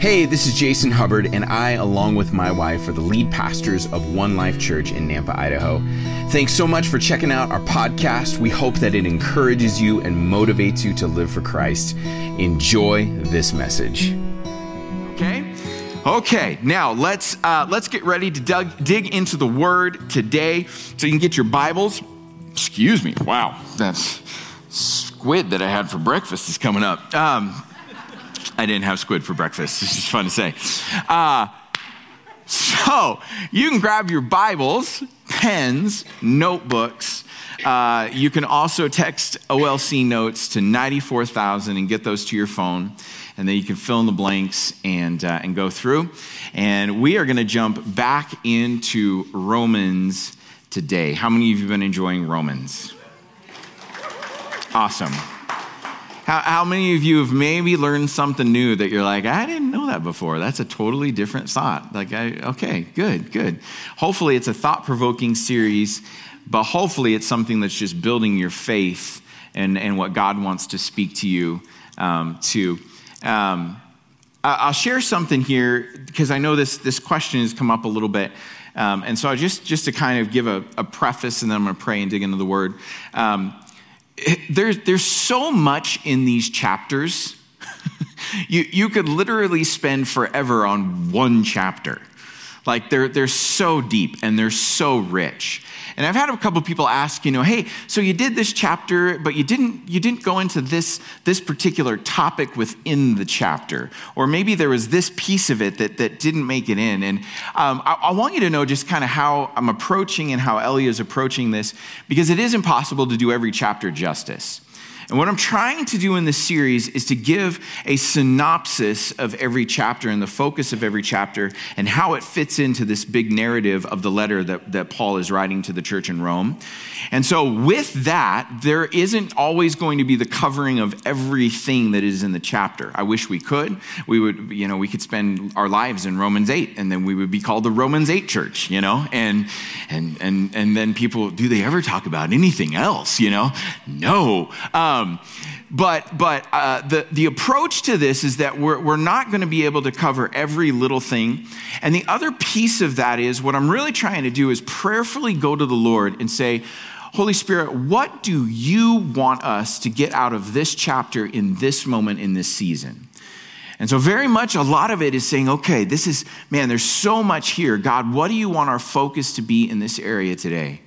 Hey, this is Jason Hubbard, and I, along with my wife, are the lead pastors of One Life Church in Nampa, Idaho. Thanks so much for checking out our podcast. We hope that it encourages you and motivates you to live for Christ. Enjoy this message. Okay. Okay, now let's uh, let's get ready to dug, dig into the Word today. So you can get your Bibles. Excuse me. Wow, that squid that I had for breakfast is coming up. Um, I didn't have squid for breakfast. It's just fun to say. Uh, so you can grab your Bibles, pens, notebooks. Uh, you can also text OLC notes to 94,000 and get those to your phone. And then you can fill in the blanks and, uh, and go through. And we are going to jump back into Romans today. How many of you have been enjoying Romans? Awesome. How, how, many of you have maybe learned something new that you're like, I didn't know that before? That's a totally different thought. Like, I, okay, good, good. Hopefully, it's a thought provoking series, but hopefully, it's something that's just building your faith and, and what God wants to speak to you um, to. Um, I'll share something here because I know this, this question has come up a little bit. Um, and so, just, just to kind of give a, a, preface, and then I'm going to pray and dig into the word. Um, there's, there's so much in these chapters. you, you could literally spend forever on one chapter. Like they're, they're so deep and they're so rich. And I've had a couple people ask, you know, hey, so you did this chapter, but you didn't you didn't go into this this particular topic within the chapter, or maybe there was this piece of it that that didn't make it in. And um, I, I, want you to know just kind of how I'm approaching and how Ellie is approaching this, because it is impossible to do every chapter justice. And what I'm trying to do in this series is to give a synopsis of every chapter and the focus of every chapter and how it fits into this big narrative of the letter that, that Paul is writing to the church in Rome. And so, with that, there isn't always going to be the covering of everything that is in the chapter. I wish we could. We would, you know, we could spend our lives in Romans 8 and then we would be called the Romans 8 church, you know? And and and and then people, do they ever talk about anything else, you know? No. Um, um, but but uh, the, the approach to this is that we're, we're not going to be able to cover every little thing. And the other piece of that is what I'm really trying to do is prayerfully go to the Lord and say, Holy Spirit, what do you want us to get out of this chapter in this moment in this season? And so, very much a lot of it is saying, okay, this is, man, there's so much here. God, what do you want our focus to be in this area today?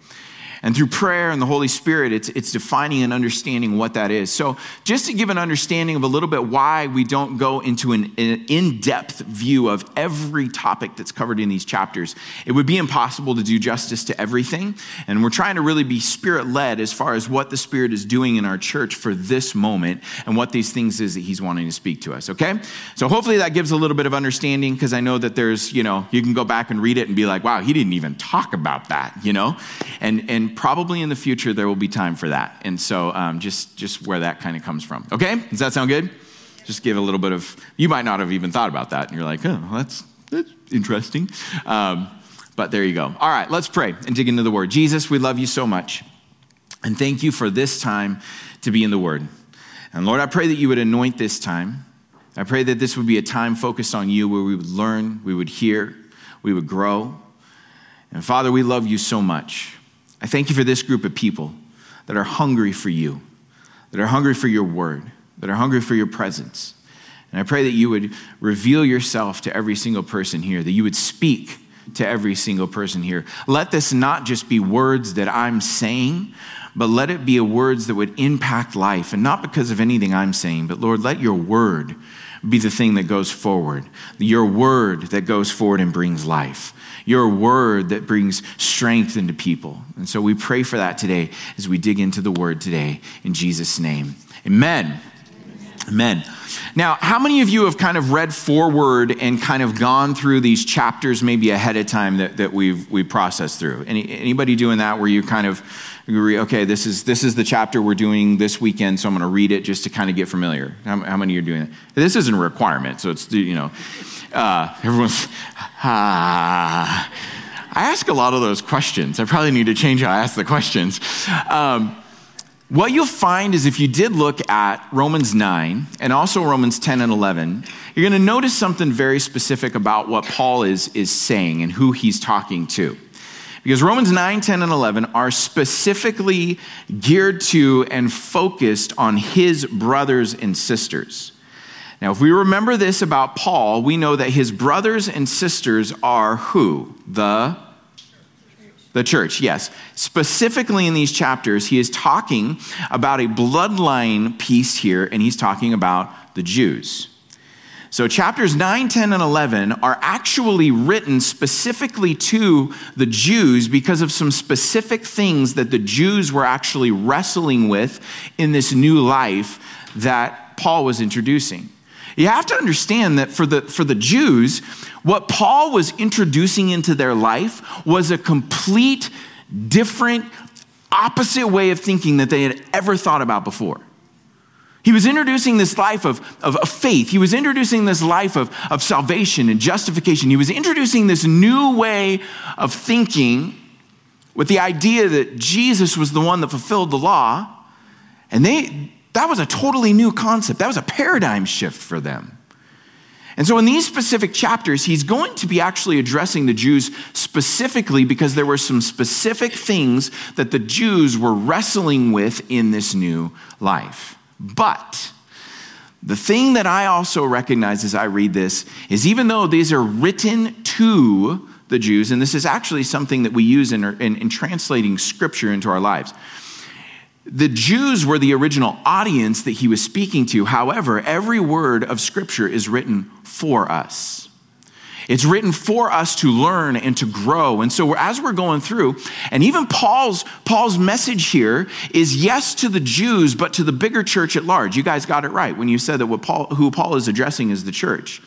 And through prayer and the Holy Spirit, it's, it's defining and understanding what that is. So, just to give an understanding of a little bit why we don't go into an, an in depth view of every topic that's covered in these chapters, it would be impossible to do justice to everything. And we're trying to really be spirit led as far as what the Spirit is doing in our church for this moment and what these things is that He's wanting to speak to us, okay? So, hopefully, that gives a little bit of understanding because I know that there's, you know, you can go back and read it and be like, wow, he didn't even talk about that, you know? And, and probably in the future there will be time for that. And so um, just, just where that kind of comes from. Okay? Does that sound good? Just give a little bit of, you might not have even thought about that. And you're like, oh, that's, that's interesting. Um, but there you go. All right, let's pray and dig into the word. Jesus, we love you so much. And thank you for this time to be in the word. And Lord, I pray that you would anoint this time. I pray that this would be a time focused on you where we would learn, we would hear, we would grow. And Father, we love you so much. I thank you for this group of people that are hungry for you, that are hungry for your word, that are hungry for your presence. And I pray that you would reveal yourself to every single person here, that you would speak to every single person here. Let this not just be words that I'm saying, but let it be words that would impact life. And not because of anything I'm saying, but Lord, let your word be the thing that goes forward, your word that goes forward and brings life your word that brings strength into people. And so we pray for that today as we dig into the word today in Jesus' name. Amen. Amen. Now, how many of you have kind of read forward and kind of gone through these chapters maybe ahead of time that, that we've we processed through? Any, anybody doing that where you kind of okay, this is this is the chapter we're doing this weekend, so I'm going to read it just to kind of get familiar. How, how many are doing that? This isn't a requirement, so it's you know, uh, everyone's ah. I ask a lot of those questions. I probably need to change how I ask the questions. Um, What you'll find is if you did look at Romans 9 and also Romans 10 and 11, you're going to notice something very specific about what Paul is, is saying and who he's talking to. Because Romans 9, 10, and 11 are specifically geared to and focused on his brothers and sisters. Now, if we remember this about Paul, we know that his brothers and sisters are who? The the church, yes. Specifically in these chapters, he is talking about a bloodline piece here, and he's talking about the Jews. So, chapters 9, 10, and 11 are actually written specifically to the Jews because of some specific things that the Jews were actually wrestling with in this new life that Paul was introducing. You have to understand that for the, for the Jews, what Paul was introducing into their life was a complete, different, opposite way of thinking that they had ever thought about before. He was introducing this life of, of, of, faith. He was introducing this life of, of salvation and justification. He was introducing this new way of thinking with the idea that Jesus was the one that fulfilled the law. And they, that was a totally new concept. That was a paradigm shift for them. And so, in these specific chapters, he's going to be actually addressing the Jews specifically because there were some specific things that the Jews were wrestling with in this new life. But the thing that I also recognize as I read this is even though these are written to the Jews, and this is actually something that we use in, in, in translating scripture into our lives. The Jews were the original audience that he was speaking to. However, every word of scripture is written for us. It's written for us to learn and to grow. And so as we're going through, and even Paul's Paul's message here is yes to the Jews, but to the bigger church at large. You guys got it right when you said that what Paul, who Paul is addressing is the church.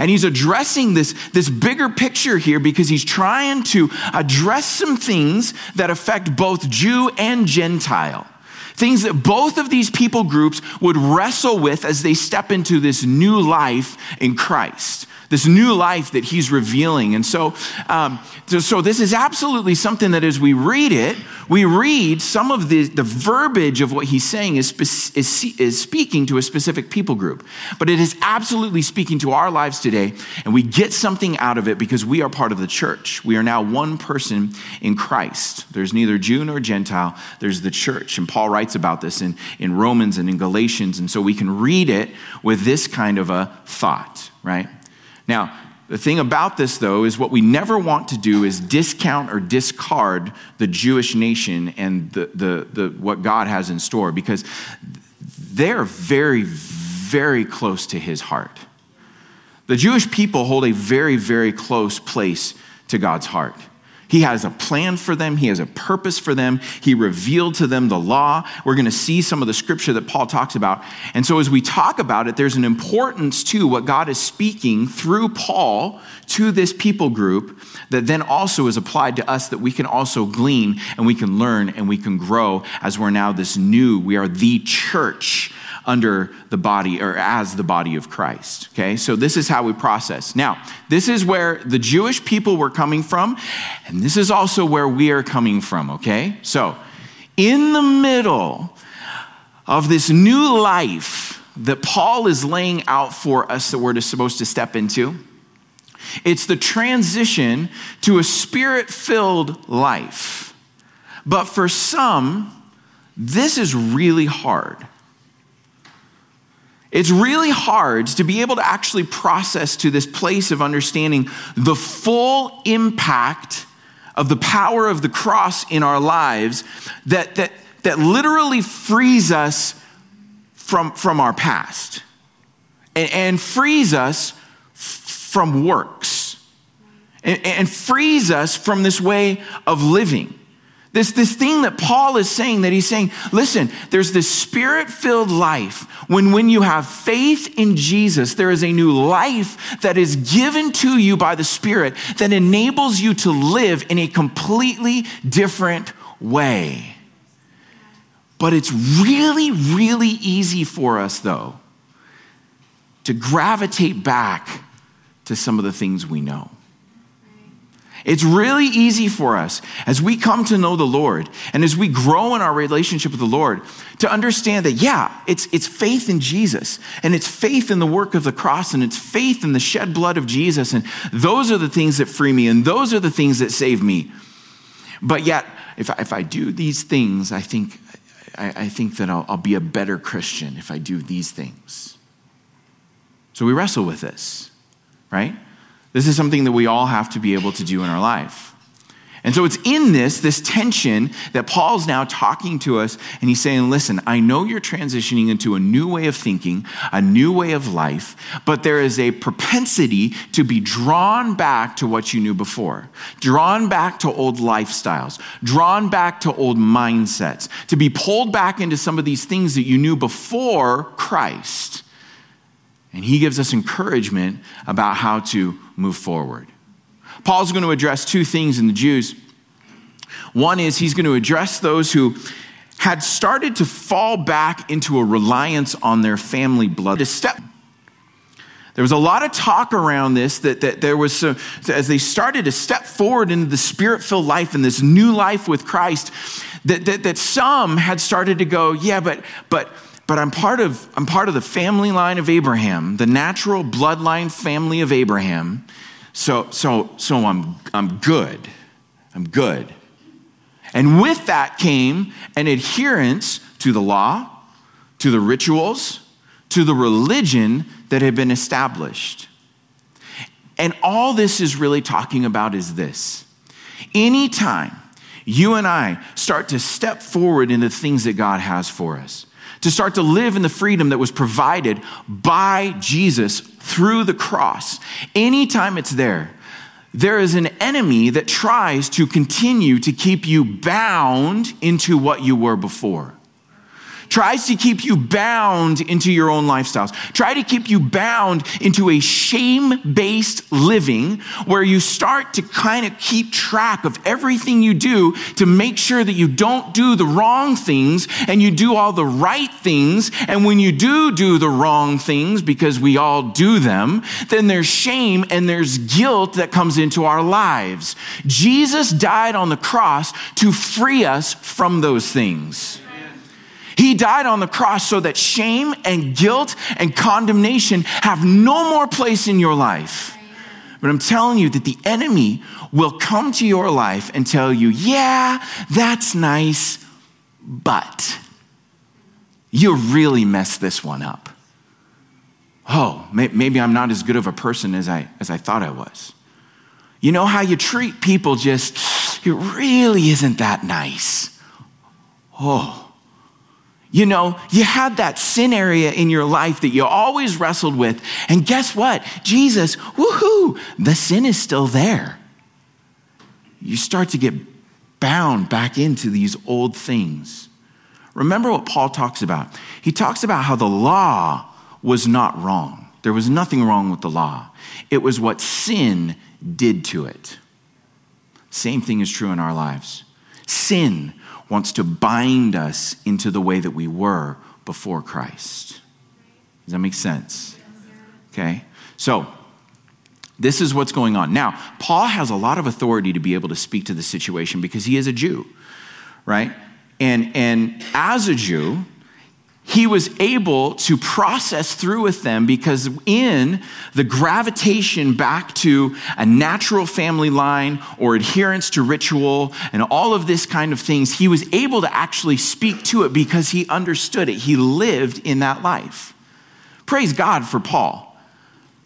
And he's addressing this, this bigger picture here because he's trying to address some things that affect both Jew and Gentile. Things that both of these people groups would wrestle with as they step into this new life in Christ this new life that he's revealing. And so, um, so, so, this is absolutely something that as we read it, we read some of the, the verbiage of what he's saying is, is, is speaking to a specific people group. But it is absolutely speaking to our lives today, and we get something out of it because we are part of the church. We are now one person in Christ. There's neither Jew nor Gentile, there's the church. And Paul writes about this in, in Romans and in Galatians. And so we can read it with this kind of a thought, right? Now, the thing about this, though, is what we never want to do is discount or discard the Jewish nation and the, the, the, what God has in store because they're very, very close to his heart. The Jewish people hold a very, very close place to God's heart. He has a plan for them. He has a purpose for them. He revealed to them the law. We're going to see some of the scripture that Paul talks about. And so, as we talk about it, there's an importance to what God is speaking through Paul to this people group that then also is applied to us that we can also glean and we can learn and we can grow as we're now this new, we are the church under the body or as the body of Christ. Okay, so this is how we process. Now, this is where the Jewish people were coming from, and this is also where we are coming from. Okay, so in the middle of this new life that Paul is laying out for us that we're supposed to step into, it's the transition to a spirit filled life. But for some, this is really hard. It's really hard to be able to actually process to this place of understanding the full impact of the power of the cross in our lives that, that, that literally frees us from, from our past and, and frees us from works and, and frees us from this way of living. This, this thing that Paul is saying, that he's saying, listen, there's this spirit filled life. When, when you have faith in Jesus, there is a new life that is given to you by the Spirit that enables you to live in a completely different way. But it's really, really easy for us, though, to gravitate back to some of the things we know. It's really easy for us as we come to know the Lord and as we grow in our relationship with the Lord to understand that, yeah, it's, it's faith in Jesus and it's faith in the work of the cross and it's faith in the shed blood of Jesus. And those are the things that free me and those are the things that save me. But yet, if I, if I do these things, I think, I, I think that I'll, I'll be a better Christian if I do these things. So we wrestle with this, right? This is something that we all have to be able to do in our life. And so it's in this, this tension, that Paul's now talking to us and he's saying, Listen, I know you're transitioning into a new way of thinking, a new way of life, but there is a propensity to be drawn back to what you knew before, drawn back to old lifestyles, drawn back to old mindsets, to be pulled back into some of these things that you knew before Christ. And he gives us encouragement about how to move forward. Paul's going to address two things in the Jews. One is he's going to address those who had started to fall back into a reliance on their family blood. A step there was a lot of talk around this that, that there was, some, as they started to step forward into the spirit filled life and this new life with Christ, that, that, that some had started to go, yeah, but, but but I'm part of I'm part of the family line of Abraham, the natural bloodline family of Abraham. So so so I'm I'm good. I'm good. And with that came an adherence to the law, to the rituals, to the religion that had been established. And all this is really talking about is this. Anytime you and I start to step forward in the things that God has for us, to start to live in the freedom that was provided by Jesus through the cross. Anytime it's there, there is an enemy that tries to continue to keep you bound into what you were before tries to keep you bound into your own lifestyles, try to keep you bound into a shame based living where you start to kind of keep track of everything you do to make sure that you don't do the wrong things and you do all the right things. And when you do do the wrong things, because we all do them, then there's shame and there's guilt that comes into our lives. Jesus died on the cross to free us from those things. He died on the cross so that shame and guilt and condemnation have no more place in your life. But I'm telling you that the enemy will come to your life and tell you, yeah, that's nice, but you really messed this one up. Oh, maybe I'm not as good of a person as I, as I thought I was. You know how you treat people just, it really isn't that nice. Oh, you know, you had that sin area in your life that you always wrestled with. And guess what? Jesus, woohoo, the sin is still there. You start to get bound back into these old things. Remember what Paul talks about. He talks about how the law was not wrong. There was nothing wrong with the law. It was what sin did to it. Same thing is true in our lives. Sin wants to bind us into the way that we were before Christ. Does that make sense? Okay? So, this is what's going on. Now, Paul has a lot of authority to be able to speak to the situation because he is a Jew, right? And, and as a Jew, he was able to process through with them because in the gravitation back to a natural family line or adherence to ritual and all of this kind of things, he was able to actually speak to it because he understood it. He lived in that life. Praise God for Paul.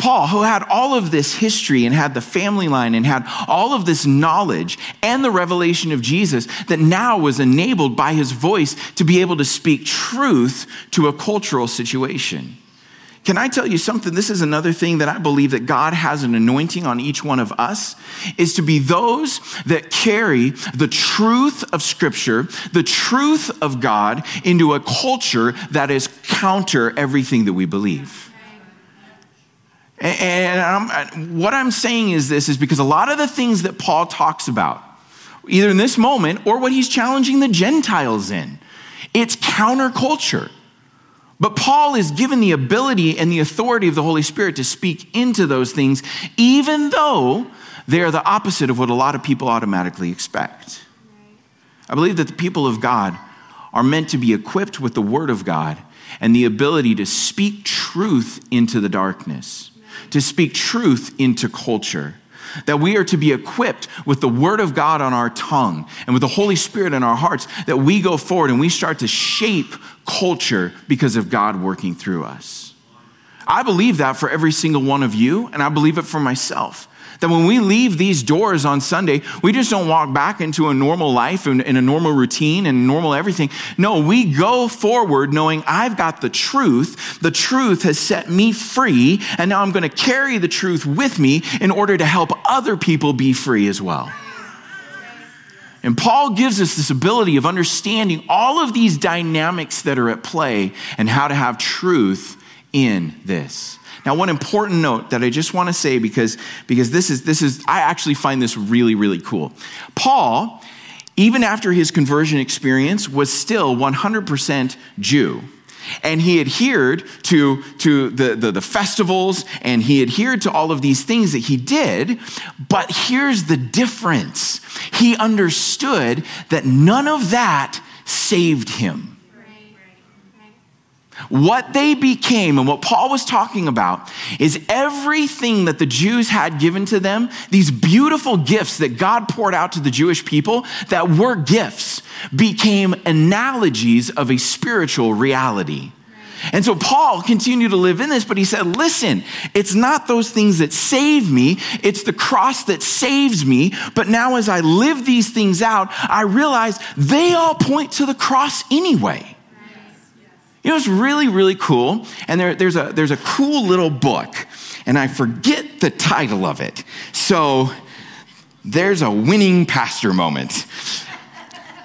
Paul, who had all of this history and had the family line and had all of this knowledge and the revelation of Jesus that now was enabled by his voice to be able to speak truth to a cultural situation. Can I tell you something? This is another thing that I believe that God has an anointing on each one of us is to be those that carry the truth of scripture, the truth of God into a culture that is counter everything that we believe. And I'm, uh, what I'm saying is this is because a lot of the things that Paul talks about, either in this moment or what he's challenging the Gentiles in, it's counterculture. But Paul is given the ability and the authority of the Holy Spirit to speak into those things, even though they are the opposite of what a lot of people automatically expect. I believe that the people of God are meant to be equipped with the Word of God and the ability to speak truth into the darkness, to speak truth into culture. That we are to be equipped with the Word of God on our tongue and with the Holy Spirit in our hearts, that we go forward and we start to shape culture because of God working through us. I believe that for every single one of you, and I believe it for myself. That when we leave these doors on Sunday, we just don't walk back into a normal life and, and a normal routine and normal everything. No, we go forward knowing I've got the truth. The truth has set me free, and now I'm going to carry the truth with me in order to help other people be free as well. And Paul gives us this ability of understanding all of these dynamics that are at play and how to have truth in this. Now, one important note that I just want to say because, because this is this is I actually find this really, really cool. Paul, even after his conversion experience, was still 100% Jew. And he adhered to, to the, the, the, festivals and he adhered to all of these things that he did. But here's the difference he understood that none of that saved him. What they became and what Paul was talking about is everything that the Jews had given to them, these beautiful gifts that God poured out to the Jewish people that were gifts, became analogies of a spiritual reality. And so Paul continued to live in this, but he said, listen, it's not those things that save me, it's the cross that saves me. But now as I live these things out, I realize they all point to the cross anyway. You know, it's really, really cool. And there, there's, a, there's a cool little book, and I forget the title of it. So there's a winning pastor moment.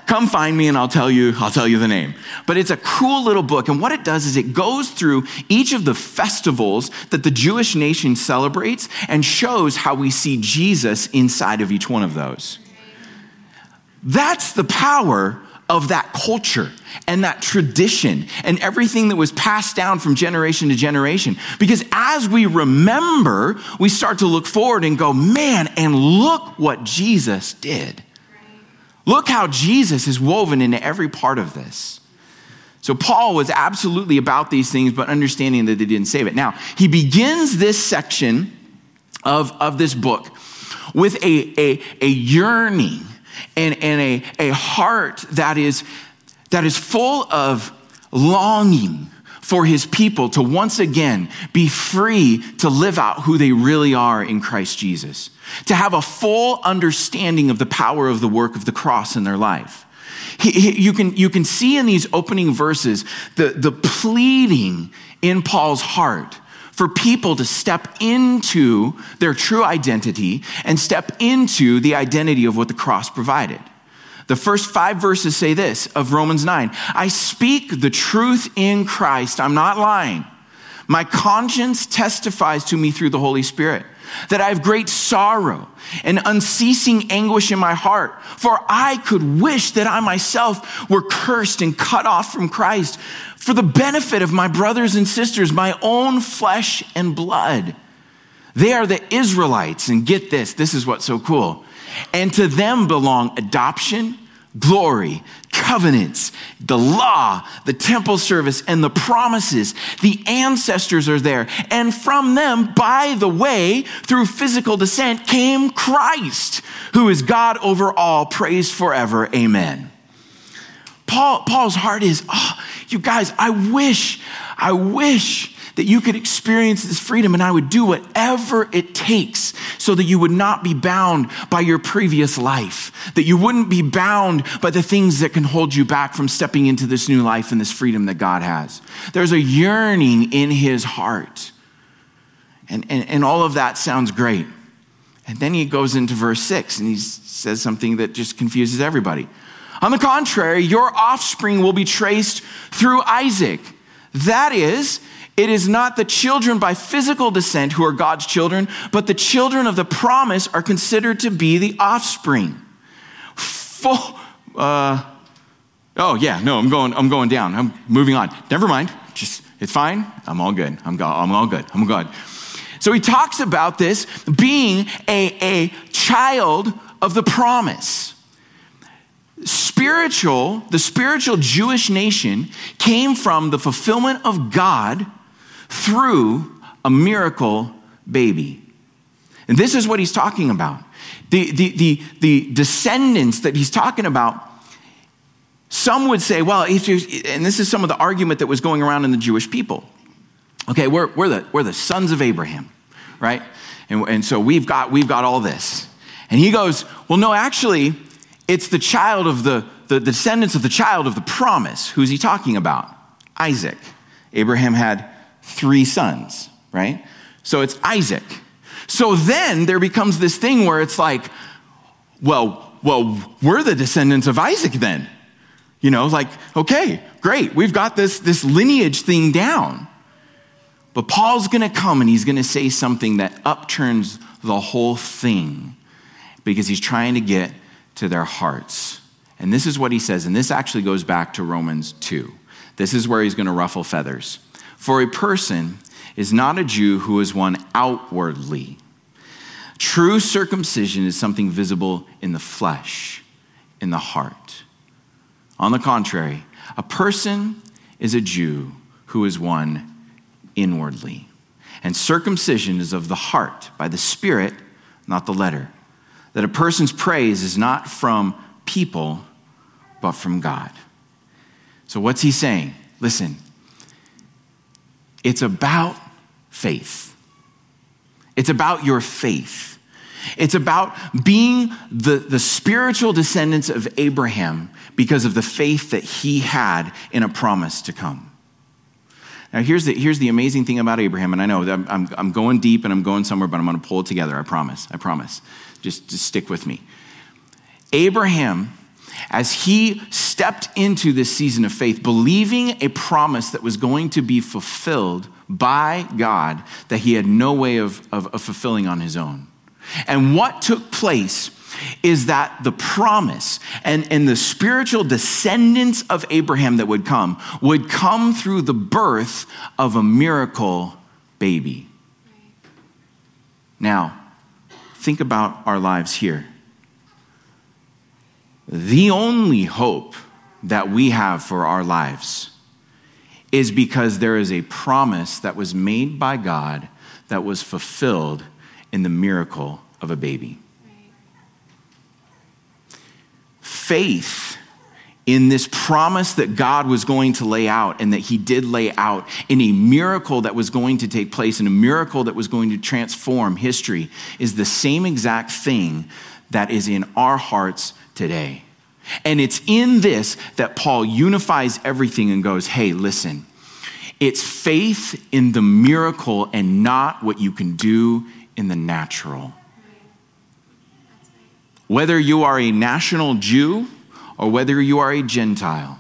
Come find me and I'll tell you, I'll tell you the name. But it's a cool little book. And what it does is it goes through each of the festivals that the Jewish nation celebrates and shows how we see Jesus inside of each one of those. That's the power of that culture and that tradition and everything that was passed down from generation to generation. Because as we remember, we start to look forward and go, man, and look what Jesus did. Look how Jesus is woven into every part of this. So, Paul was absolutely about these things, but understanding that they didn't save it. Now, he begins this section of, of this book with a, a, a yearning and, and a, a heart that is, that is full of longing for his people to once again be free to live out who they really are in Christ Jesus, to have a full understanding of the power of the work of the cross in their life. He, he, you, can, you can see in these opening verses the, the pleading in Paul's heart for people to step into their true identity and step into the identity of what the cross provided. The first five verses say this of Romans 9 I speak the truth in Christ. I'm not lying. My conscience testifies to me through the Holy Spirit that I have great sorrow and unceasing anguish in my heart. For I could wish that I myself were cursed and cut off from Christ for the benefit of my brothers and sisters, my own flesh and blood. They are the Israelites, and get this, this is what's so cool. And to them belong adoption, glory, covenants, the law, the temple service, and the promises. The ancestors are there. And from them, by the way, through physical descent, came Christ, who is God over all, praised forever. Amen. Paul, Paul's heart is, oh, you guys, I wish, I wish that you could experience this freedom and I would do whatever it takes so that you would not be bound by your previous life, that you wouldn't be bound by the things that can hold you back from stepping into this new life and this freedom that God has. There's a yearning in his heart. And, and, and all of that sounds great. And then he goes into verse six and he says something that just confuses everybody. On the contrary, your offspring will be traced through Isaac. That is, it is not the children by physical descent who are God's children, but the children of the promise are considered to be the offspring. Full, uh, oh yeah, no, I'm going, I'm going down. I'm moving on. Never mind. Just It's fine. I'm all good. I'm, go- I'm all good. I'm good. So he talks about this being a, a child of the promise. Spiritual, the spiritual Jewish nation came from the fulfillment of God through a miracle baby. And this is what he's talking about. The, the, the, the descendants that he's talking about, some would say, well, and this is some of the argument that was going around in the Jewish people. Okay, we're, we're, the, we're the sons of Abraham, right? And, and so we've got, we've got all this. And he goes, well, no, actually, it's the child of the, the descendants of the child of the promise. Who's he talking about? Isaac. Abraham had three sons, right? So it's Isaac. So then there becomes this thing where it's like, well, well, we're the descendants of Isaac then. You know, like, okay, great, we've got this, this lineage thing down. But Paul's gonna come and he's gonna say something that upturns the whole thing because he's trying to get to their hearts. And this is what he says, and this actually goes back to Romans 2. This is where he's gonna ruffle feathers. For a person is not a Jew who is one outwardly. True circumcision is something visible in the flesh, in the heart. On the contrary, a person is a Jew who is one inwardly. And circumcision is of the heart, by the Spirit, not the letter. That a person's praise is not from people, but from God. So, what's he saying? Listen, it's about faith. It's about your faith. It's about being the, the spiritual descendants of Abraham because of the faith that he had in a promise to come. Now, here's the, here's the amazing thing about Abraham, and I know I'm, I'm, I'm going deep and I'm going somewhere, but I'm going to pull it together. I promise. I promise. Just, just stick with me. Abraham as he stepped into this season of faith, believing a promise that was going to be fulfilled by God that he had no way of, of, of fulfilling on his own. And what took place is that the promise and, and the spiritual descendants of Abraham that would come would come through the birth of a miracle baby. Now, think about our lives here. The only hope that we have for our lives is because there is a promise that was made by God that was fulfilled in the miracle of a baby. Faith in this promise that God was going to lay out and that He did lay out in a miracle that was going to take place, in a miracle that was going to transform history, is the same exact thing that is in our hearts today. And it's in this that Paul unifies everything and goes, hey, listen, it's faith in the miracle and not what you can do in the natural. Whether you are a national Jew or whether you are a Gentile,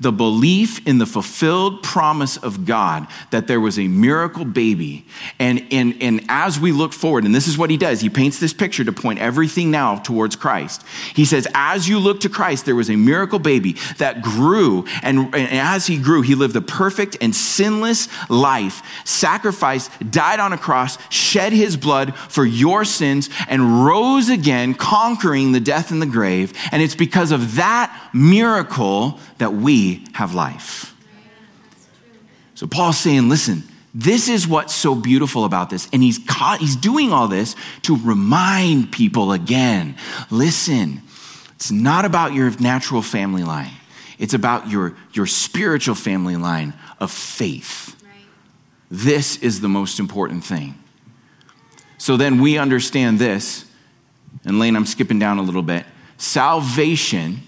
the belief in the fulfilled promise of God that there was a miracle baby. And, and, and as we look forward, and this is what he does, he paints this picture to point everything now towards Christ. He says, as you look to Christ, there was a miracle baby that grew. And, and as he grew, he lived a perfect and sinless life, sacrificed, died on a cross, shed his blood for your sins, and rose again, conquering the death and the grave. And it's because of that miracle that we have life. So Paul's saying, listen, this is what's so beautiful about this. And he's, caught, he's doing all this to remind people again listen, it's not about your natural family line, it's about your, your spiritual family line of faith. This is the most important thing. So then we understand this. And Lane, I'm skipping down a little bit. Salvation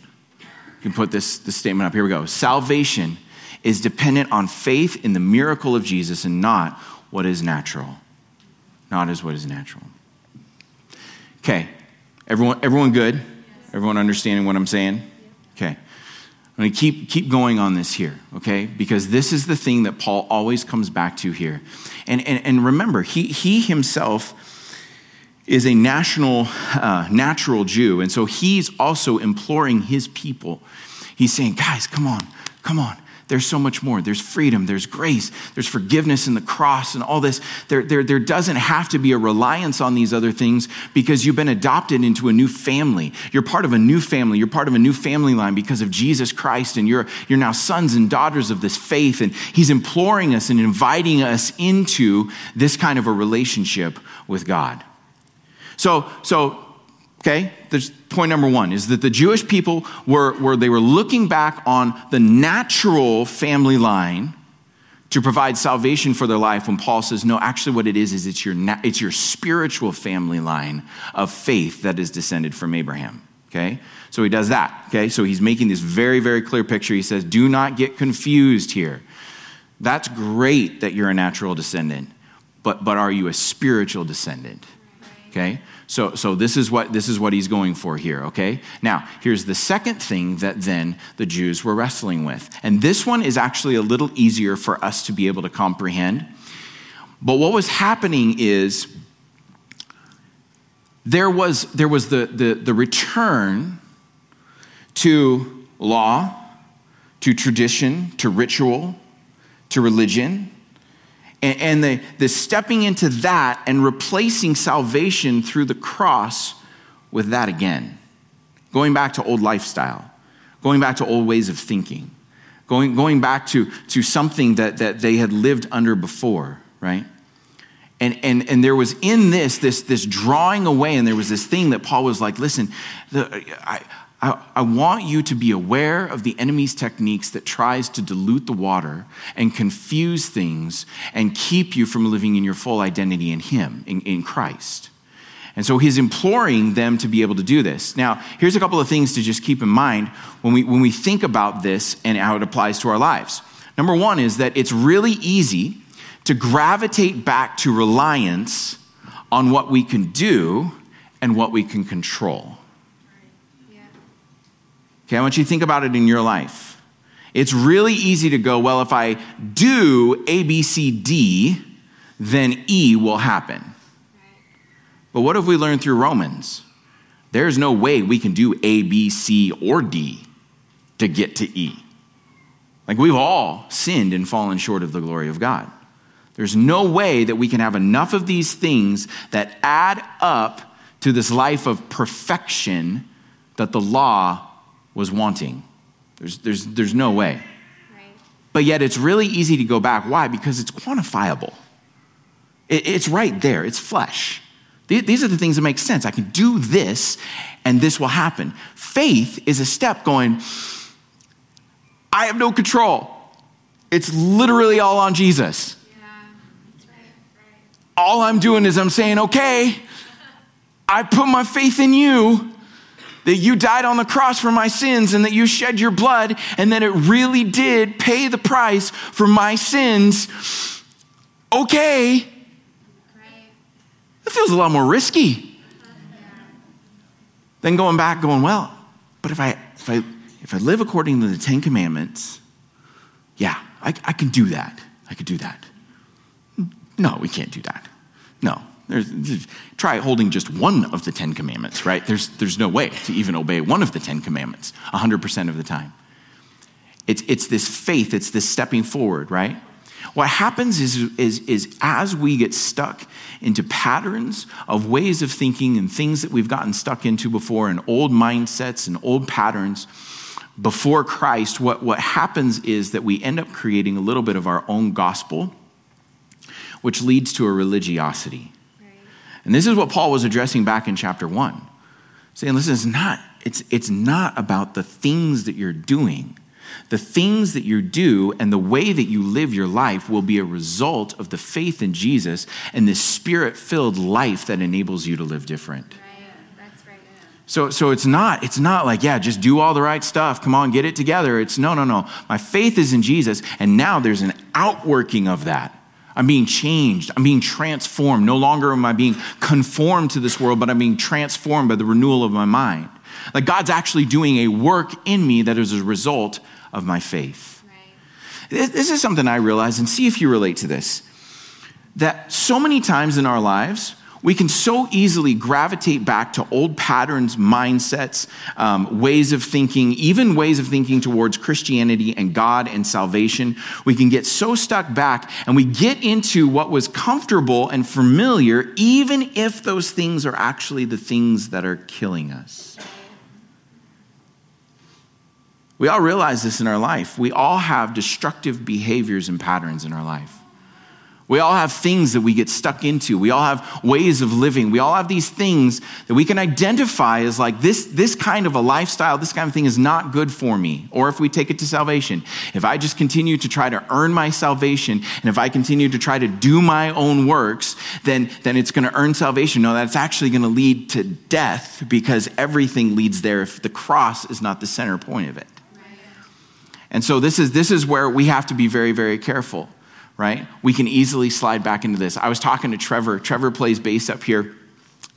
you can put this, this statement up. Here we go. Salvation is dependent on faith in the miracle of Jesus and not what is natural. Not as what is natural. Okay. Everyone, everyone good? Everyone understanding what I'm saying? Okay. I'm going to keep, keep going on this here, okay? Because this is the thing that Paul always comes back to here. And, and, and remember, he, he himself is a national, uh, natural Jew. And so he's also imploring his people. He's saying, guys, come on, come on. there's so much more. There's freedom, there's grace, there's forgiveness in the cross, and all this. There, there, there doesn't have to be a reliance on these other things because you've been adopted into a new family. You're part of a new family. You're part of a new family line because of Jesus Christ, and you're, you're now sons and daughters of this faith. And He's imploring us and inviting us into this kind of a relationship with God. So, so okay there's point number one is that the jewish people were, were they were looking back on the natural family line to provide salvation for their life when paul says no actually what it is is it's your, it's your spiritual family line of faith that is descended from abraham okay? So he does that okay? So he's making this very very clear picture. He says do not get confused here. That's great that you're a natural descendant but but are you a spiritual descendant okay so, so this, is what, this is what he's going for here, okay? Now, here's the second thing that then the Jews were wrestling with. And this one is actually a little easier for us to be able to comprehend. But what was happening is there was, there was the, the, the return to law, to tradition, to ritual, to religion and, and the, the stepping into that and replacing salvation through the cross with that again. Going back to old lifestyle, going back to old ways of thinking, going, going back to, to something that, that they had lived under before, right? And, and, and there was in this, this, this drawing away, and there was this thing that Paul was like, listen, the, I, I, I, want you to be aware of the enemy's techniques that tries to dilute the water and confuse things and keep you from living in your full identity in Him, in, in Christ. And so he's imploring them to be able to do this. Now, here's a couple of things to just keep in mind when we, when we think about this and how it applies to our lives. Number one is that it's really easy to gravitate back to reliance on what we can do and what we can control. Okay, I want you to think about it in your life. It's really easy to go, well, if I do A, B, C, D, then E will happen. But what have we learned through Romans? There's no way we can do A, B, C, or D to get to E. Like we've all sinned and fallen short of the glory of God. There's no way that we can have enough of these things that add up to this life of perfection that the law was wanting. There's, there's, there's no way. Right. But yet it's really easy to go back. Why? Because it's quantifiable. It, it's right there, it's flesh. These are the things that make sense. I can do this, and this will happen. Faith is a step going, I have no control. It's literally all on Jesus. Yeah, right, right. All I'm doing is I'm saying, okay, I put my faith in you that you died on the cross for my sins and that you shed your blood and that it really did pay the price for my sins. Okay. That feels a lot more risky than going back going, well, but if I, if I, if I live according to the Ten Commandments, yeah, I, I can do that. I could do that. No, we can't do that. No, there's, try holding just one of the Ten Commandments, right? There's, there's no way to even obey one of the Ten Commandments 100% of the time. It's, it's this faith, it's this stepping forward, right? What happens is, is, is as we get stuck into patterns of ways of thinking and things that we've gotten stuck into before and old mindsets and old patterns before Christ, what, what happens is that we end up creating a little bit of our own gospel, which leads to a religiosity. And this is what Paul was addressing back in chapter 1. Saying, listen, it's not, it's, it's not about the things that you're doing. The things that you do and the way that you live your life will be a result of the faith in Jesus and this spirit filled life that enables you to live different. So, so it's not it's not like yeah just do all the right stuff come on get it together it's no no no my faith is in jesus and now there's an outworking of that I'm being changed. I'm being transformed. No longer am I being conformed to this world, but I'm being transformed by the renewal of my mind. Like God's actually doing a work in me that is a result of my faith. Right. This is something I realize, and see if you relate to this. That so many times in our lives, we can so easily gravitate back to old patterns, mindsets, um, ways of thinking, even ways of thinking towards Christianity and God and salvation. We can get so stuck back and we get into what was comfortable and familiar, even if those things are actually the things that are killing us. We all realize this in our life. We all have destructive behaviors and patterns in our life. We all have things that we get stuck into. We all have ways of living. We all have these things that we can identify as like this, this kind of a lifestyle, this kind of thing is not good for me. Or if we take it to salvation, if I just continue to try to earn my salvation and if I continue to try to do my own works, then, then it's going to earn salvation. No, that's actually going to lead to death because everything leads there if the cross is not the center point of it. And so this is, this is where we have to be very, very careful right? We can easily slide back into this. I was talking to Trevor. Trevor plays bass up here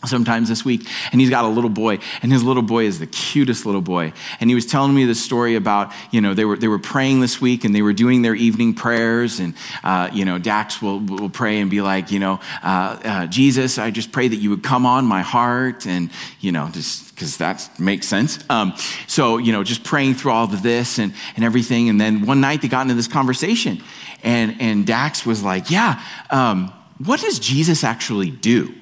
sometimes this week and he's got a little boy and his little boy is the cutest little boy and he was telling me the story about you know they were they were praying this week and they were doing their evening prayers and uh, you know dax will, will pray and be like you know uh, uh, jesus i just pray that you would come on my heart and you know just because that makes sense um, so you know just praying through all of this and, and everything and then one night they got into this conversation and, and Dax was like, Yeah, um, what does Jesus actually do?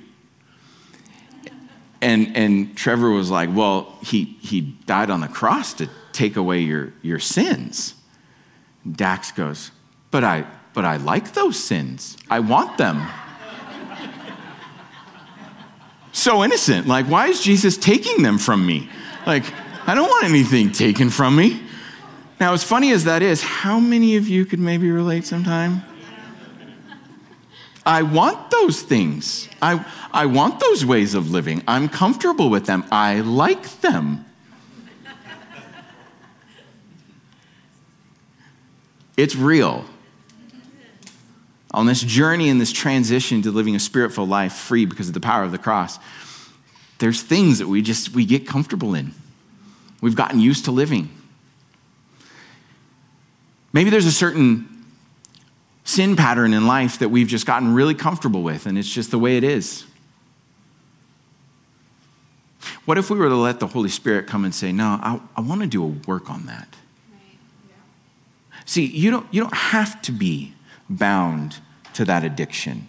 And, and Trevor was like, Well, he, he died on the cross to take away your, your sins. Dax goes, But I, but I like those sins. I want them. So innocent. Like, why is Jesus taking them from me? Like, I don't want anything taken from me. Now, as funny as that is, how many of you could maybe relate sometime? I want those things. I, I want those ways of living. I'm comfortable with them. I like them. It's real. On this journey and this transition to living a spiritful life free because of the power of the cross, there's things that we just we get comfortable in. We've gotten used to living. Maybe there's a certain sin pattern in life that we've just gotten really comfortable with, and it's just the way it is. What if we were to let the Holy Spirit come and say, No, I, I want to do a work on that? Right. Yeah. See, you don't, you don't have to be bound to that addiction.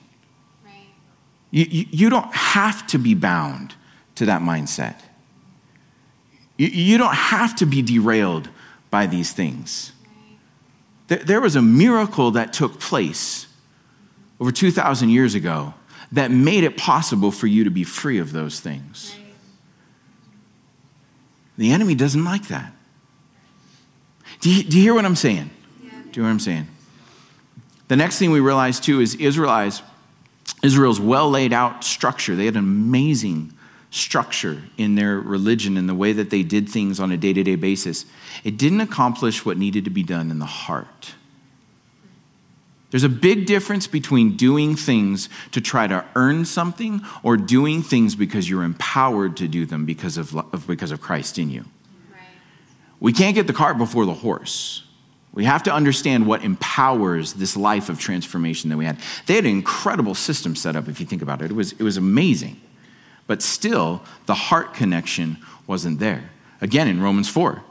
Right. You, you, don't have to be bound to that mindset. You, you don't have to be derailed by these things. There was a miracle that took place over 2,000 years ago that made it possible for you to be free of those things. The enemy doesn't like that. Do you, do you hear what I'm saying? Do you hear what I'm saying? The next thing we realize too is Israel's, Israel's well laid out structure. They had an amazing structure in their religion and the way that they did things on a day to day basis, it didn't accomplish what needed to be done in the heart. There's a big difference between doing things to try to earn something or doing things because you're empowered to do them because of, because of Christ in you. Right. We can't get the cart before the horse. We have to understand what empowers this life of transformation that we had. They had an incredible system set up, if you think about it. It was, it was amazing. But still, the heart connection wasn't there. Again, in Romans 4,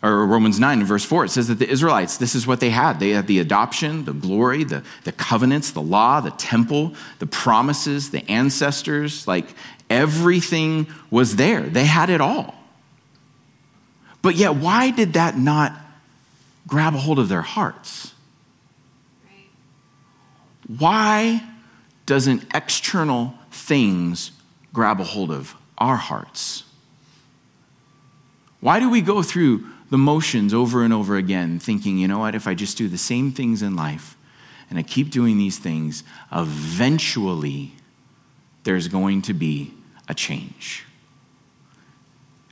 or Romans 9, verse 4, it says that the Israelites, this is what they had. They had the adoption, the glory, the, the covenants, the law, the temple, the promises, the ancestors. Like everything was there. They had it all. But yet, why did that not grab a hold of their hearts? Why doesn't external things grab a hold of our hearts. Why do we go through the motions over and over again, thinking, you know what, if I just do the same things in life and I keep doing these things, eventually there's going to be a change.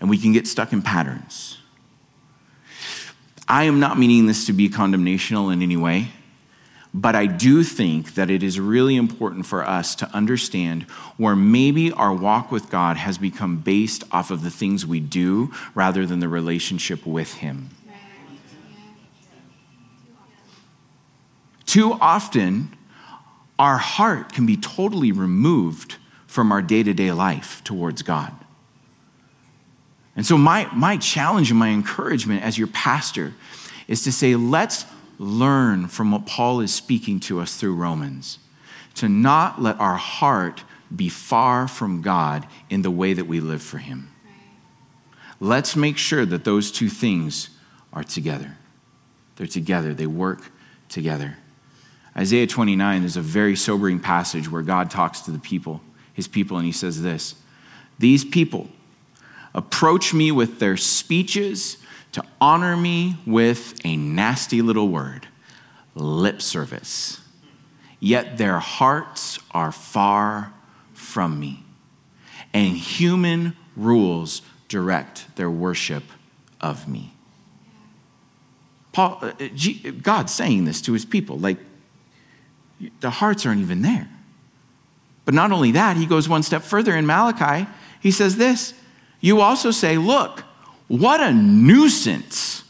And we can get stuck in patterns. I am not meaning this to be condemnational in any way. But I do think that it is really important for us to understand where maybe our walk with God has become based off of the things we do rather than the relationship with Him. Too often, our heart can be totally removed from our day to day life towards God. And so, my, my challenge and my encouragement as your pastor is to say, let's learn from what Paul is speaking to us through Romans, to not let our heart be far from God in the way that we live for Him. Let's make sure that those two things are together. They're together, they work together. Isaiah 29 is a very sobering passage where God talks to the people, his people, and he says this These people approach me with their speeches to honor me with a nasty little word lip service. Yet their hearts are far from me, and human rules direct their worship of me. Paul, uh, God's saying this to his people, like the hearts aren't even there. But not only that, he goes one step further in Malachi. He says this You also say, Look, what a nuisance.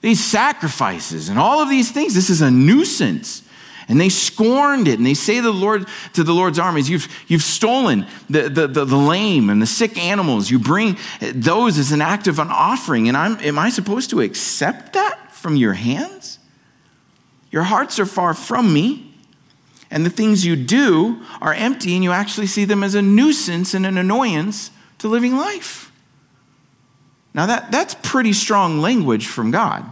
These sacrifices and all of these things, this is a nuisance. And they scorned it. And they say to the Lord to the Lord's armies, You've, you've stolen the, the, the, the lame and the sick animals. You bring those as an act of an offering. And I'm, am I supposed to accept that from your hands? Your hearts are far from me. And the things you do are empty, and you actually see them as a nuisance and an annoyance to living life. Now, that, that's pretty strong language from God.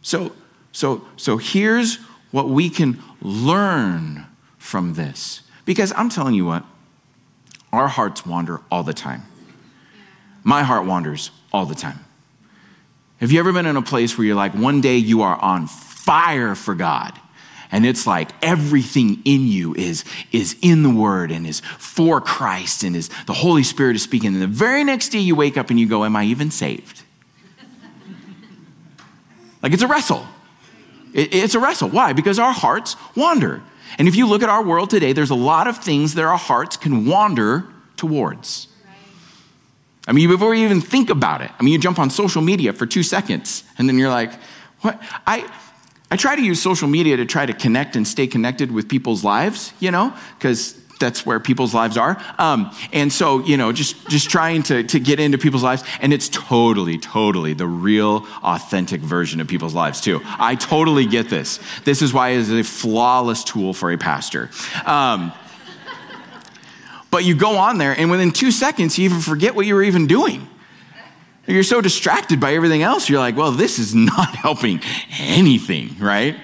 So, so, so here's what we can learn from this. Because I'm telling you what, our hearts wander all the time. My heart wanders all the time. Have you ever been in a place where you're like, one day you are on fire for God? And it's like everything in you is, is in the Word and is for Christ and is the Holy Spirit is speaking. And the very next day you wake up and you go, Am I even saved? like it's a wrestle. It's a wrestle. Why? Because our hearts wander. And if you look at our world today, there's a lot of things that our hearts can wander towards. I mean, before you even think about it, I mean, you jump on social media for two seconds, and then you're like, what? I, I try to use social media to try to connect and stay connected with people's lives, you know, because that's where people's lives are. Um, and so, you know, just, just trying to, to get into people's lives. And it's totally, totally the real, authentic version of people's lives, too. I totally get this. This is why it is a flawless tool for a pastor. Um, but you go on there, and within two seconds, you even forget what you were even doing. You're so distracted by everything else, you're like, well, this is not helping anything, right?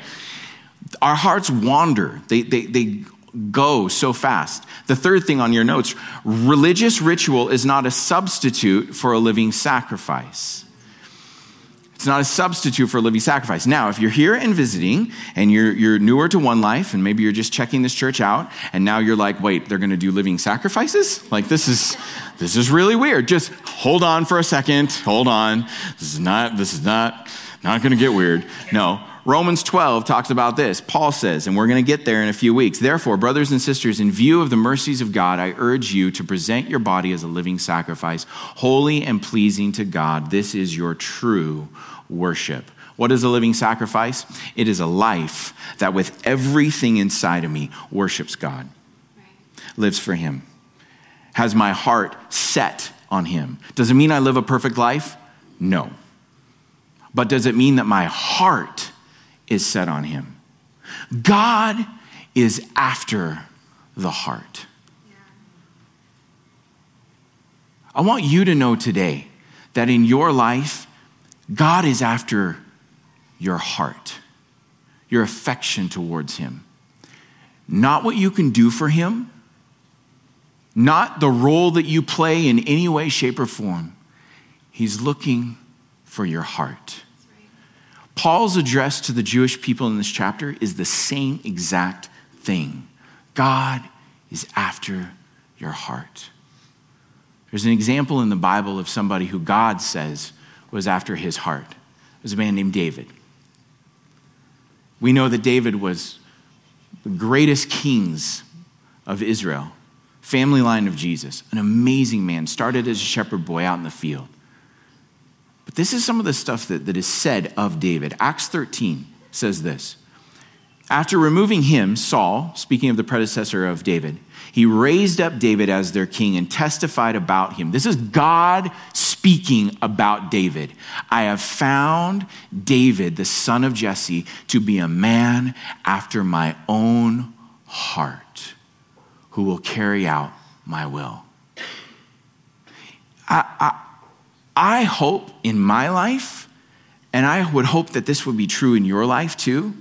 Our hearts wander. They, they, they go so fast. The third thing on your notes religious ritual is not a substitute for a living sacrifice. It's not a substitute for a living sacrifice. Now, if you're here and visiting and you're, you're newer to One Life and maybe you're just checking this church out and now you're like, wait, they're going to do living sacrifices? Like, this is, this is really weird. Just hold on for a second. Hold on. This is not, this is not, not going to get weird. No. Romans 12 talks about this. Paul says, and we're going to get there in a few weeks. Therefore, brothers and sisters, in view of the mercies of God, I urge you to present your body as a living sacrifice, holy and pleasing to God. This is your true worship. What is a living sacrifice? It is a life that, with everything inside of me, worships God, lives for Him, has my heart set on Him. Does it mean I live a perfect life? No. But does it mean that my heart is set on him. God is after the heart. I want you to know today that in your life, God is after your heart, your affection towards Him. Not what you can do for Him, not the role that you play in any way, shape, or form. He's looking for your heart. Paul's address to the Jewish people in this chapter is the same exact thing God is after your heart. There's an example in the Bible of somebody who God says was after his heart. It was a man named David. We know that David was the greatest kings of Israel, family line of Jesus, an amazing man, started as a shepherd boy out in the field. But this is some of the stuff that, that is said of David. Acts 13 says this After removing him, Saul, speaking of the predecessor of David, he raised up David as their king and testified about him. This is God speaking about David. I have found David, the son of Jesse, to be a man after my own heart who will carry out my will. I, I, I hope in my life, and I would hope that this would be true in your life too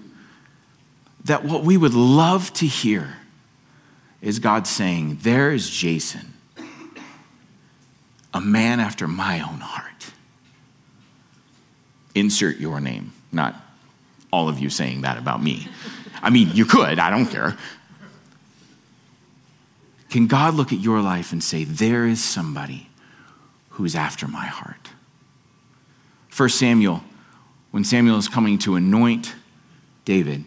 that what we would love to hear is God saying, There is Jason, a man after my own heart. Insert your name, not all of you saying that about me. I mean, you could, I don't care. Can God look at your life and say, There is somebody who's after my heart? First Samuel, when Samuel is coming to anoint David,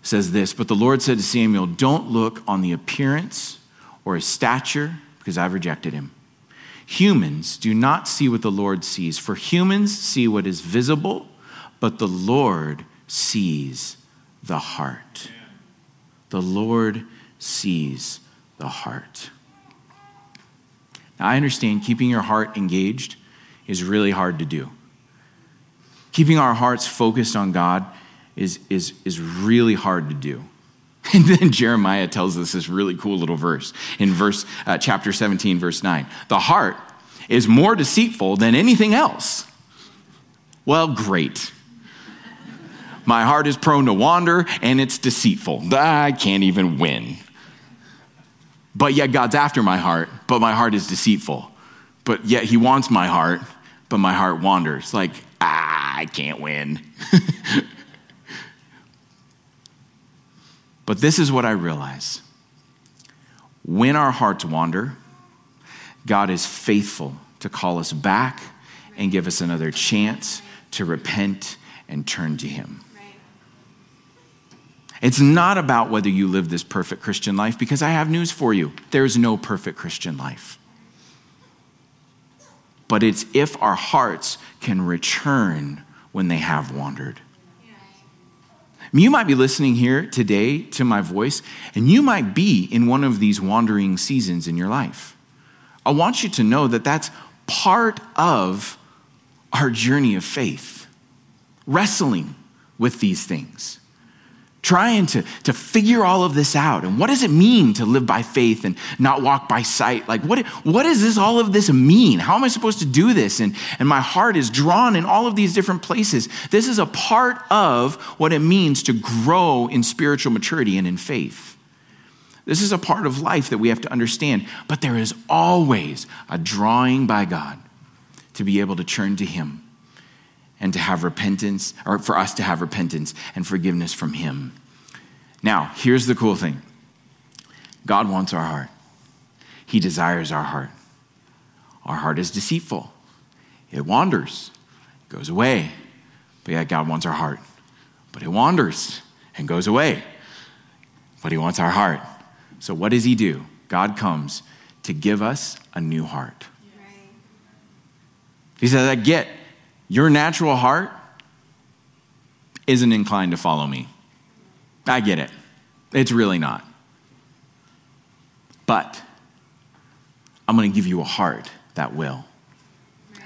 says this But the Lord said to Samuel, Don't look on the appearance or his stature, because I've rejected him. Humans do not see what the Lord sees, for humans see what is visible, but the Lord sees the heart. The Lord sees the heart. I understand keeping your heart engaged is really hard to do. Keeping our hearts focused on God is, is, is really hard to do. And then Jeremiah tells us this really cool little verse in verse uh, chapter 17 verse 9. The heart is more deceitful than anything else. Well, great. My heart is prone to wander and it's deceitful. I can't even win. But yet God's after my heart, but my heart is deceitful. But yet he wants my heart, but my heart wanders. Like, ah, I can't win. But this is what I realize when our hearts wander, God is faithful to call us back and give us another chance to repent and turn to Him. It's not about whether you live this perfect Christian life, because I have news for you. There's no perfect Christian life. But it's if our hearts can return when they have wandered. You might be listening here today to my voice, and you might be in one of these wandering seasons in your life. I want you to know that that's part of our journey of faith, wrestling with these things trying to, to figure all of this out. And what does it mean to live by faith and not walk by sight? Like, what, what does this, all of this mean? How am I supposed to do this? And, and my heart is drawn in all of these different places. This is a part of what it means to grow in spiritual maturity and in faith. This is a part of life that we have to understand. But there is always a drawing by God to be able to turn to Him and to have repentance, or for us to have repentance and forgiveness from Him. Now, here's the cool thing God wants our heart, He desires our heart. Our heart is deceitful, it wanders, goes away. But yet, God wants our heart. But it wanders and goes away. But He wants our heart. So, what does He do? God comes to give us a new heart. He says, I get your natural heart isn't inclined to follow me. I get it. It's really not. But I'm going to give you a heart that will.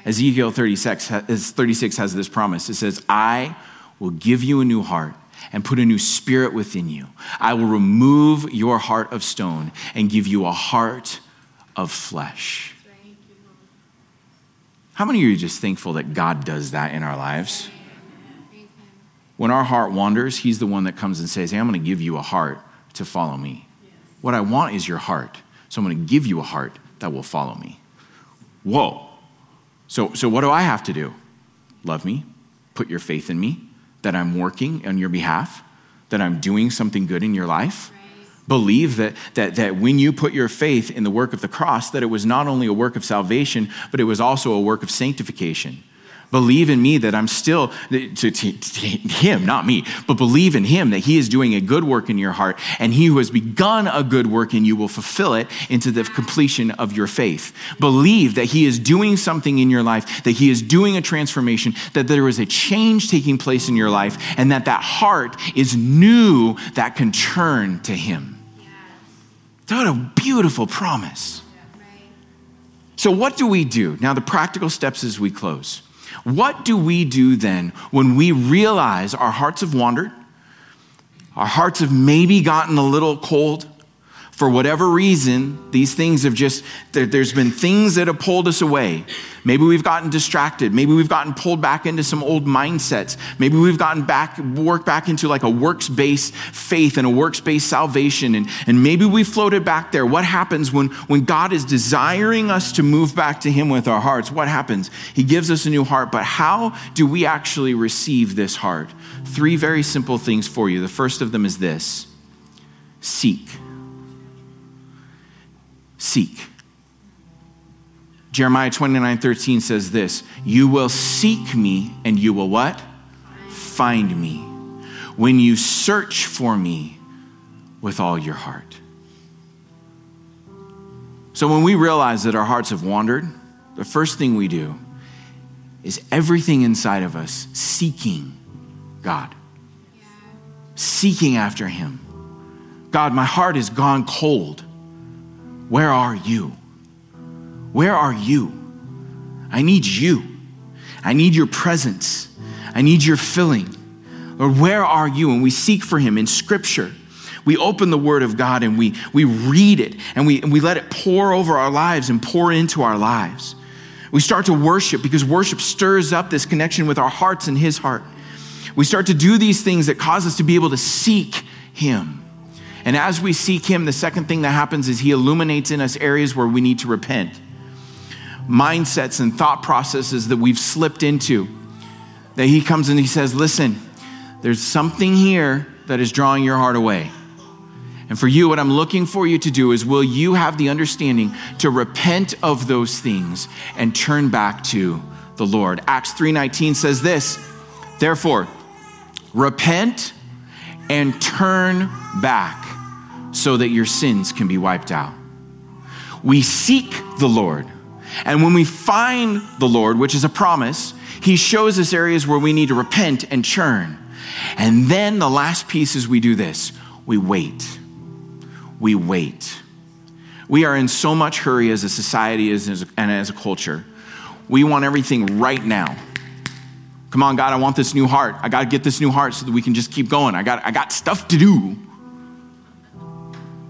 Ezekiel 36, 36 has this promise. It says, I will give you a new heart and put a new spirit within you. I will remove your heart of stone and give you a heart of flesh. How many of you are just thankful that God does that in our lives? When our heart wanders, He's the one that comes and says, Hey, I'm going to give you a heart to follow me. What I want is your heart. So I'm going to give you a heart that will follow me. Whoa. So, so what do I have to do? Love me, put your faith in me, that I'm working on your behalf, that I'm doing something good in your life believe that, that, that when you put your faith in the work of the cross that it was not only a work of salvation but it was also a work of sanctification Believe in me that I'm still, to, to, to, him, not me, but believe in him that he is doing a good work in your heart, and he who has begun a good work in you will fulfill it into the completion of your faith. Believe that he is doing something in your life, that he is doing a transformation, that there is a change taking place in your life, and that that heart is new that can turn to him. What a beautiful promise. So, what do we do? Now, the practical steps as we close. What do we do then when we realize our hearts have wandered? Our hearts have maybe gotten a little cold for whatever reason, these things have just, there, has been things that have pulled us away. Maybe we've gotten distracted. Maybe we've gotten pulled back into some old mindsets. Maybe we've gotten back, worked back into like a works based faith and a works based salvation. And, and maybe we floated back there. What happens when, when God is desiring us to move back to Him with our hearts? What happens? He gives us a new heart. But how do we actually receive this heart? Three very simple things for you. The first of them is this seek seek. Jeremiah 29 13 says this You will seek me and you will what? Find me when you search for me with all your heart. So when we realize that our hearts have wandered, the first thing we do is everything inside of us seeking God, seeking after Him. God, my heart has gone cold. Where are you? Where are you? I need you. I need your presence. I need your filling. Lord, where are you? And we seek for him in scripture. We open the word of God and we, we read it and we, and we let it pour over our lives and pour into our lives. We start to worship because worship stirs up this connection with our hearts and his heart. We start to do these things that cause us to be able to seek him. And as we seek Him, the second thing that happens is He illuminates in us areas where we need to repent. Mindsets and thought processes that we've slipped into. That He comes and He says, Listen, there's something here that is drawing your heart away. And for you, what I'm looking for you to do is will you have the understanding to repent of those things and turn back to the Lord? Acts 3:19 says this, therefore, repent and turn back so that your sins can be wiped out. We seek the Lord. And when we find the Lord, which is a promise, He shows us areas where we need to repent and churn. And then the last piece is we do this we wait. We wait. We are in so much hurry as a society and as a culture. We want everything right now. Come on, God, I want this new heart. I got to get this new heart so that we can just keep going. I got, I got stuff to do.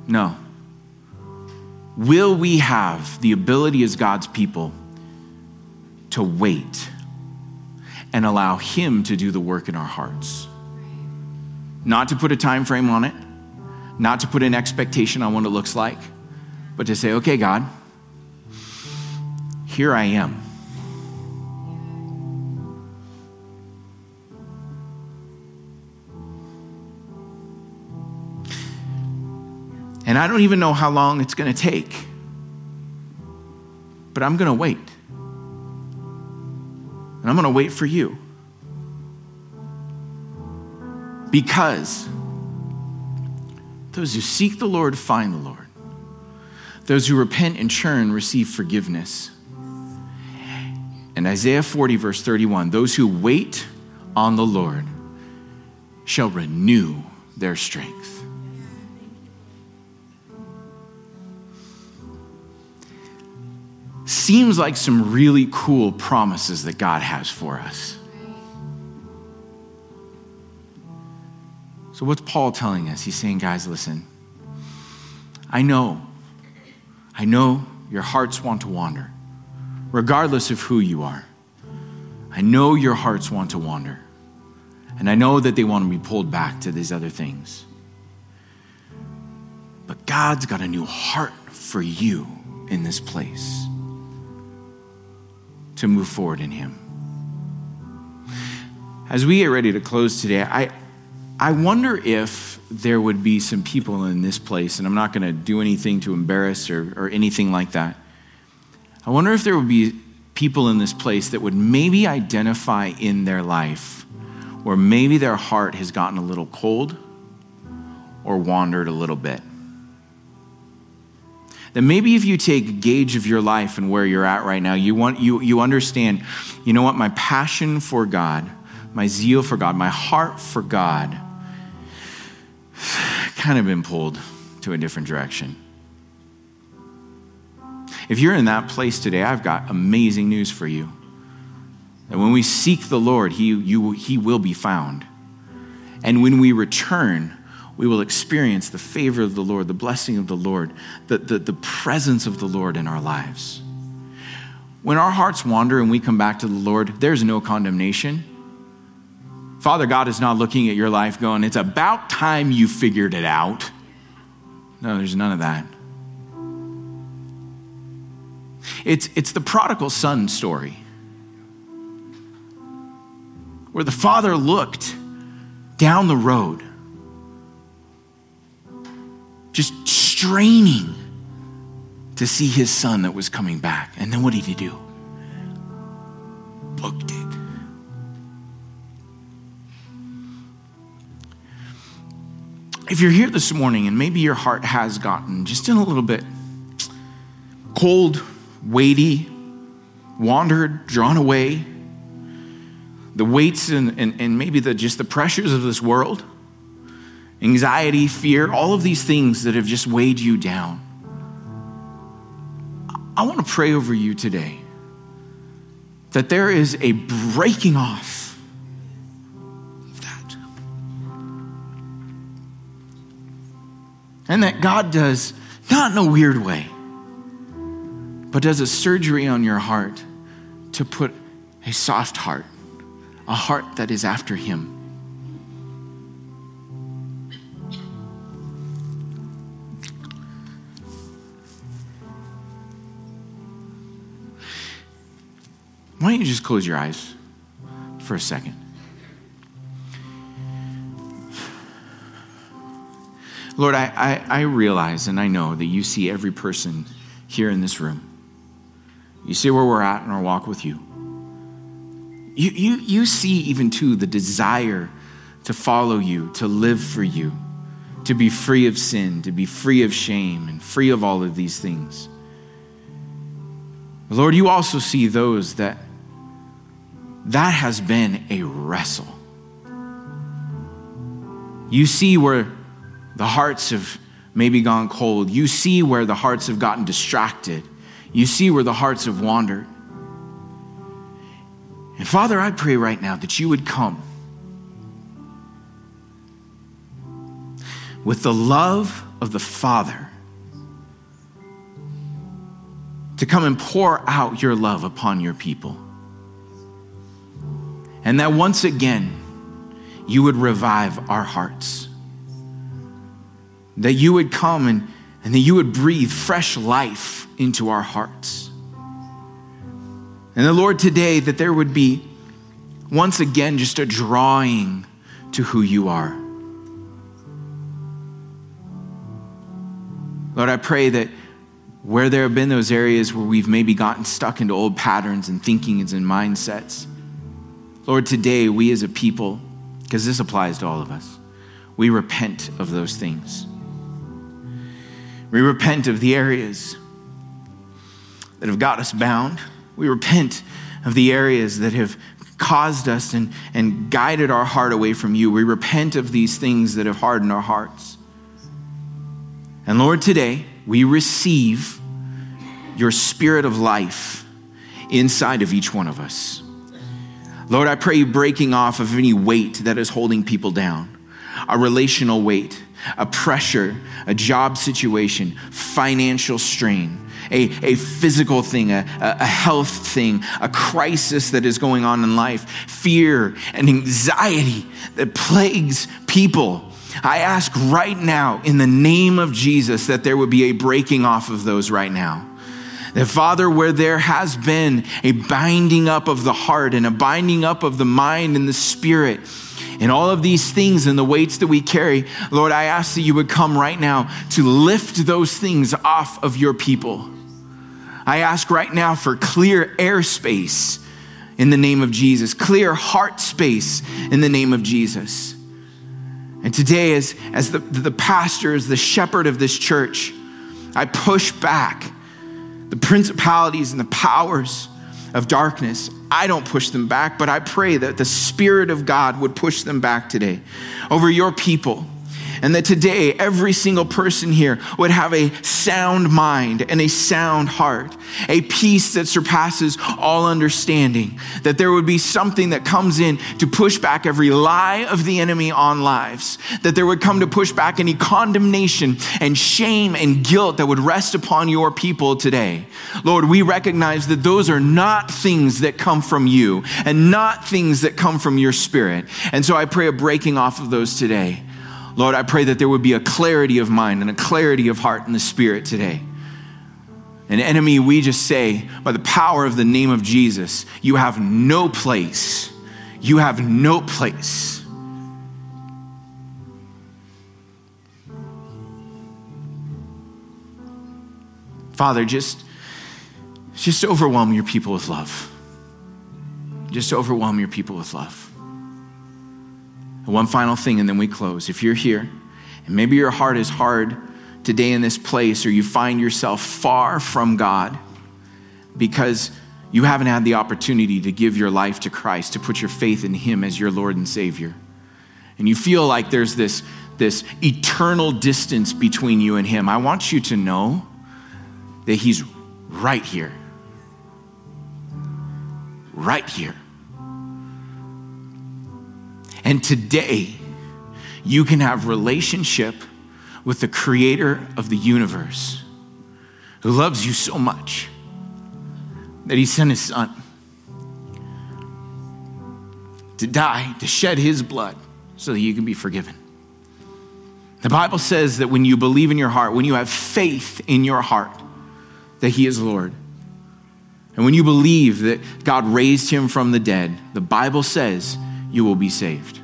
No. Will we have the ability as God's people to wait and allow Him to do the work in our hearts? Not to put a time frame on it, not to put an expectation on what it looks like, but to say, okay, God, here I am. And I don't even know how long it's going to take. But I'm going to wait. And I'm going to wait for you. Because those who seek the Lord find the Lord. Those who repent and churn receive forgiveness. And Isaiah 40, verse 31 those who wait on the Lord shall renew their strength. Seems like some really cool promises that God has for us. So, what's Paul telling us? He's saying, guys, listen, I know, I know your hearts want to wander, regardless of who you are. I know your hearts want to wander. And I know that they want to be pulled back to these other things. But God's got a new heart for you in this place to move forward in Him. As we get ready to close today, I, I wonder if there would be some people in this place, and I'm not going to do anything to embarrass or, or anything like that. I wonder if there would be people in this place that would maybe identify in their life where maybe their heart has gotten a little cold or wandered a little bit. That maybe if you take gauge of your life and where you're at right now, you, want, you, you understand, you know what, my passion for God, my zeal for God, my heart for God, kind of been pulled to a different direction. If you're in that place today, I've got amazing news for you. That when we seek the Lord, he, you, he will be found. And when we return, we will experience the favor of the Lord, the blessing of the Lord, the, the, the presence of the Lord in our lives. When our hearts wander and we come back to the Lord, there's no condemnation. Father God is not looking at your life going, it's about time you figured it out. No, there's none of that. It's, it's the prodigal son story where the father looked down the road, just straining to see his son that was coming back. And then what did he do? Booked it. If you're here this morning and maybe your heart has gotten just in a little bit cold, weighty, wandered, drawn away, the weights and, and, and maybe the, just the pressures of this world, anxiety, fear, all of these things that have just weighed you down. I want to pray over you today that there is a breaking off of that. And that God does, not in a weird way, but does a surgery on your heart to put a soft heart, a heart that is after Him. Why don't you just close your eyes for a second? Lord, I, I, I, realize and I know that you see every person here in this room. You see where we're at in our walk with you. You, you, you see, even too, the desire to follow you, to live for you, to be free of sin, to be free of shame, and free of all of these things. Lord, you also see those that that has been a wrestle. You see where the hearts have maybe gone cold. You see where the hearts have gotten distracted. You see where the hearts have wandered. And Father, I pray right now that you would come with the love of the Father to come and pour out your love upon your people. And that once again, you would revive our hearts. That you would come and, and that you would breathe fresh life into our hearts. And the Lord, today, that there would be once again just a drawing to who you are. Lord, I pray that where there have been those areas where we've maybe gotten stuck into old patterns and thinkings and mindsets, Lord, today we as a people, because this applies to all of us, we repent of those things. We repent of the areas that have got us bound. We repent of the areas that have caused us and, and guided our heart away from you. We repent of these things that have hardened our hearts. And Lord, today we receive your spirit of life inside of each one of us. Lord, I pray you breaking off of any weight that is holding people down, a relational weight, a pressure, a job situation, financial strain, a, a physical thing, a, a health thing, a crisis that is going on in life, fear and anxiety that plagues people. I ask right now, in the name of Jesus, that there would be a breaking off of those right now. That, Father, where there has been a binding up of the heart and a binding up of the mind and the spirit, and all of these things and the weights that we carry, Lord, I ask that you would come right now to lift those things off of your people. I ask right now for clear airspace in the name of Jesus, clear heart space in the name of Jesus. And today, as, as the, the pastor, as the shepherd of this church, I push back the principalities and the powers of darkness. I don't push them back, but I pray that the Spirit of God would push them back today over your people and that today every single person here would have a sound mind and a sound heart, a peace that surpasses all understanding, that there would be something that comes in to push back every lie of the enemy on lives, that there would come to push back any condemnation and shame and guilt that would rest upon your people today. Lord, we recognize that those are not things that come from you and not things that come from your spirit. And so I pray a breaking off of those today. Lord, I pray that there would be a clarity of mind and a clarity of heart in the spirit today. An enemy, we just say, by the power of the name of Jesus, you have no place. You have no place. Father, just, just overwhelm your people with love. Just overwhelm your people with love. One final thing, and then we close. If you're here, and maybe your heart is hard today in this place, or you find yourself far from God because you haven't had the opportunity to give your life to Christ, to put your faith in Him as your Lord and Savior, and you feel like there's this, this eternal distance between you and Him, I want you to know that He's right here. Right here. And today, you can have relationship with the creator of the universe who loves you so much that he sent his son to die, to shed his blood so that you can be forgiven. The Bible says that when you believe in your heart, when you have faith in your heart that he is Lord, and when you believe that God raised him from the dead, the Bible says you will be saved.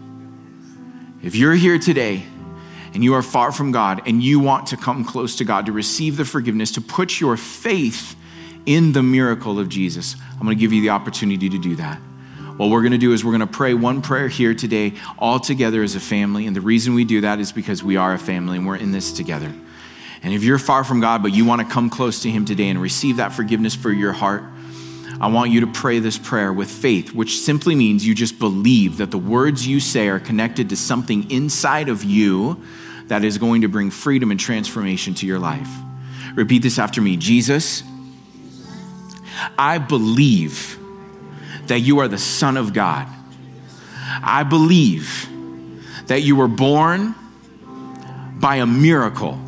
If you're here today and you are far from God and you want to come close to God, to receive the forgiveness, to put your faith in the miracle of Jesus, I'm going to give you the opportunity to do that. What we're going to do is we're going to pray one prayer here today, all together as a family. And the reason we do that is because we are a family and we're in this together. And if you're far from God, but you want to come close to Him today and receive that forgiveness for your heart, I want you to pray this prayer with faith, which simply means you just believe that the words you say are connected to something inside of you that is going to bring freedom and transformation to your life. Repeat this after me Jesus, I believe that you are the Son of God. I believe that you were born by a miracle,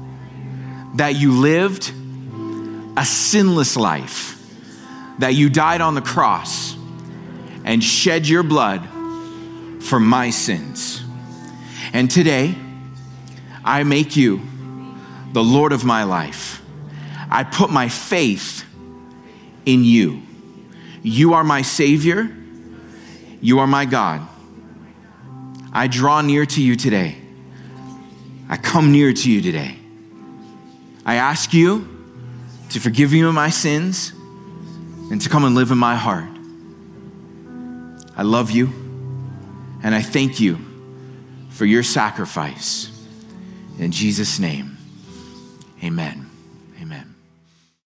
that you lived a sinless life that you died on the cross and shed your blood for my sins. And today, I make you the Lord of my life. I put my faith in you. You are my Savior. You are my God. I draw near to you today. I come near to you today. I ask you to forgive me of my sins and to come and live in my heart. I love you and I thank you for your sacrifice. In Jesus' name, amen.